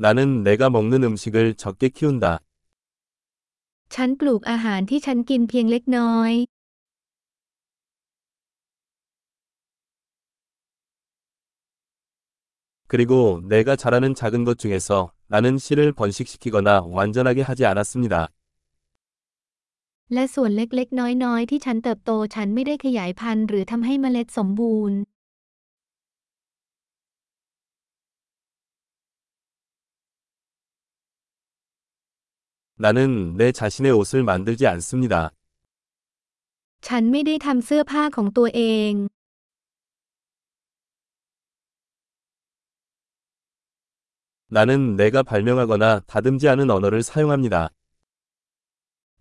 나는 내가 먹는 음식을 적게 키운다. ฉันปลูกอาหารที่ฉันกินเพียงเล็กน้อย 그리고 내가 잘하는 작은 것 중에서 나는 씨를 번식시키거나 완전하게 하지 않았습니다. และส่วนเล็กๆ น้อยๆ ที่ฉันเติบโตฉันไม่ได้ขยายพันธุ์หรือทำให้เมล็ดสมบูรณ์ 나는 내 자신의 옷을 만들지 않습니다. ฉันไม่ได้ทำเสื้อผ้าของตัวเอง 나는 내가 발명하거나 다듬지 않은 언어를 사용합니다.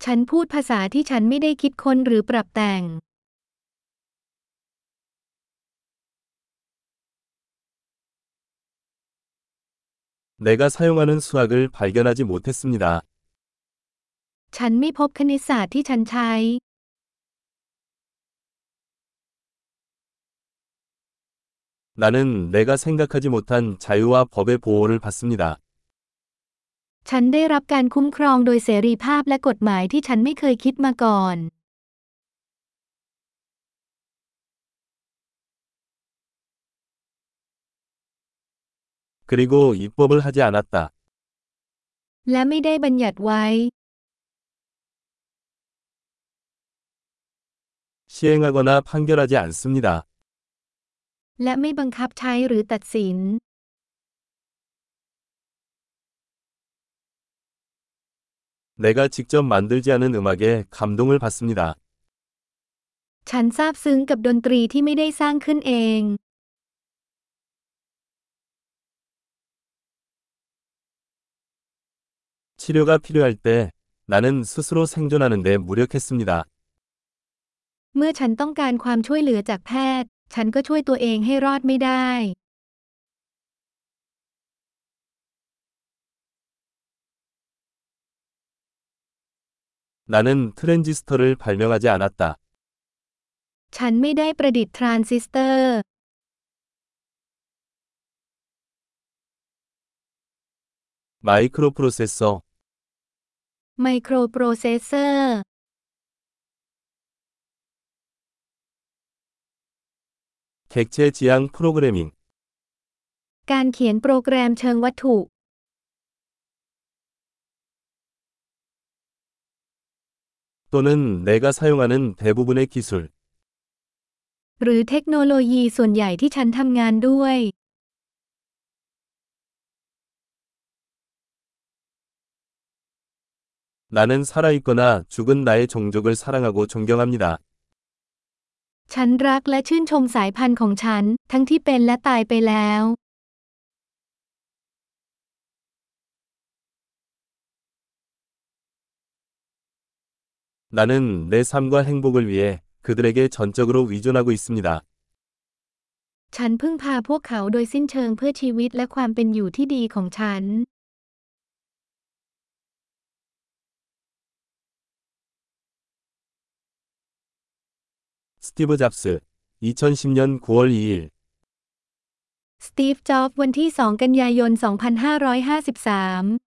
ฉันพูดภาษาที่ฉันไม่ได้คิดค้นหรือปรับแต่ง 내가 사용하는 수학을 발견하지 못했습니다. ฉันไม่พบคณิตศาสตร์ที่ฉันใช้ 나는 내가 생각하지 못한 자유와 법의 보호를 받습니다. ฉันได้รับการคุ้มครองโดยเสรีภาพและกฎหมายที่ฉันไม่เคยคิดมาก่อน 그리고 입법을 하지 않았다. และไม่ได้บัญญัติไว้ 시행하거나 판결하지 않습니다. และไม่บังคับใช้หรือตัดสิน 내가 직접 만들지 않은 음악에 감동을 받습니다. ฉันซาบซึ้งกับดนตรีที่ไม่ได้สร้างขึ้นเอง 치료가 필요할 때 나는 스스로 생존하는 데 무력했습니다. เมื่อฉันต้องการความช่วยเหลือจากแพทย์ ฉันก็ช่วยตัวเองให้รอดไม่ได้ 나는 트랜지스터를 발명하지 않았다. ฉันไม่ได้ประดิษฐ์ทรานซิสเตอร์ 마이크로 프로세서 ไมโครโปรเซสเซอร์ 객체 지향 프로그래밍 การเขียนโปรแกรมเชิงวัตถุ 또는 내가 사용하는 대부분의 기술 หรือเทคโนโลยีส่วนใหญ่ที่ฉันทำงานด้วย 나는 살아있거나 죽은 나의 종족을 사랑하고 존경합니다. ฉันรักและชื่นชมสายพันธุ์ของฉัน ทั้งที่เป็นและตายไปแล้ว 나는 내 삶과 행복을 위해 그들에게 전적으로 의존하고 있습니다. ฉันพึ่งพาพวกเขาโดยสิ้นเชิงเพื่อชีวิตและความเป็นอยู่ที่ดีของฉัน 스티브 잡스 2010년 9월 2일 สตีฟ จ็อบส์วันที่ 2 กันยายน 2553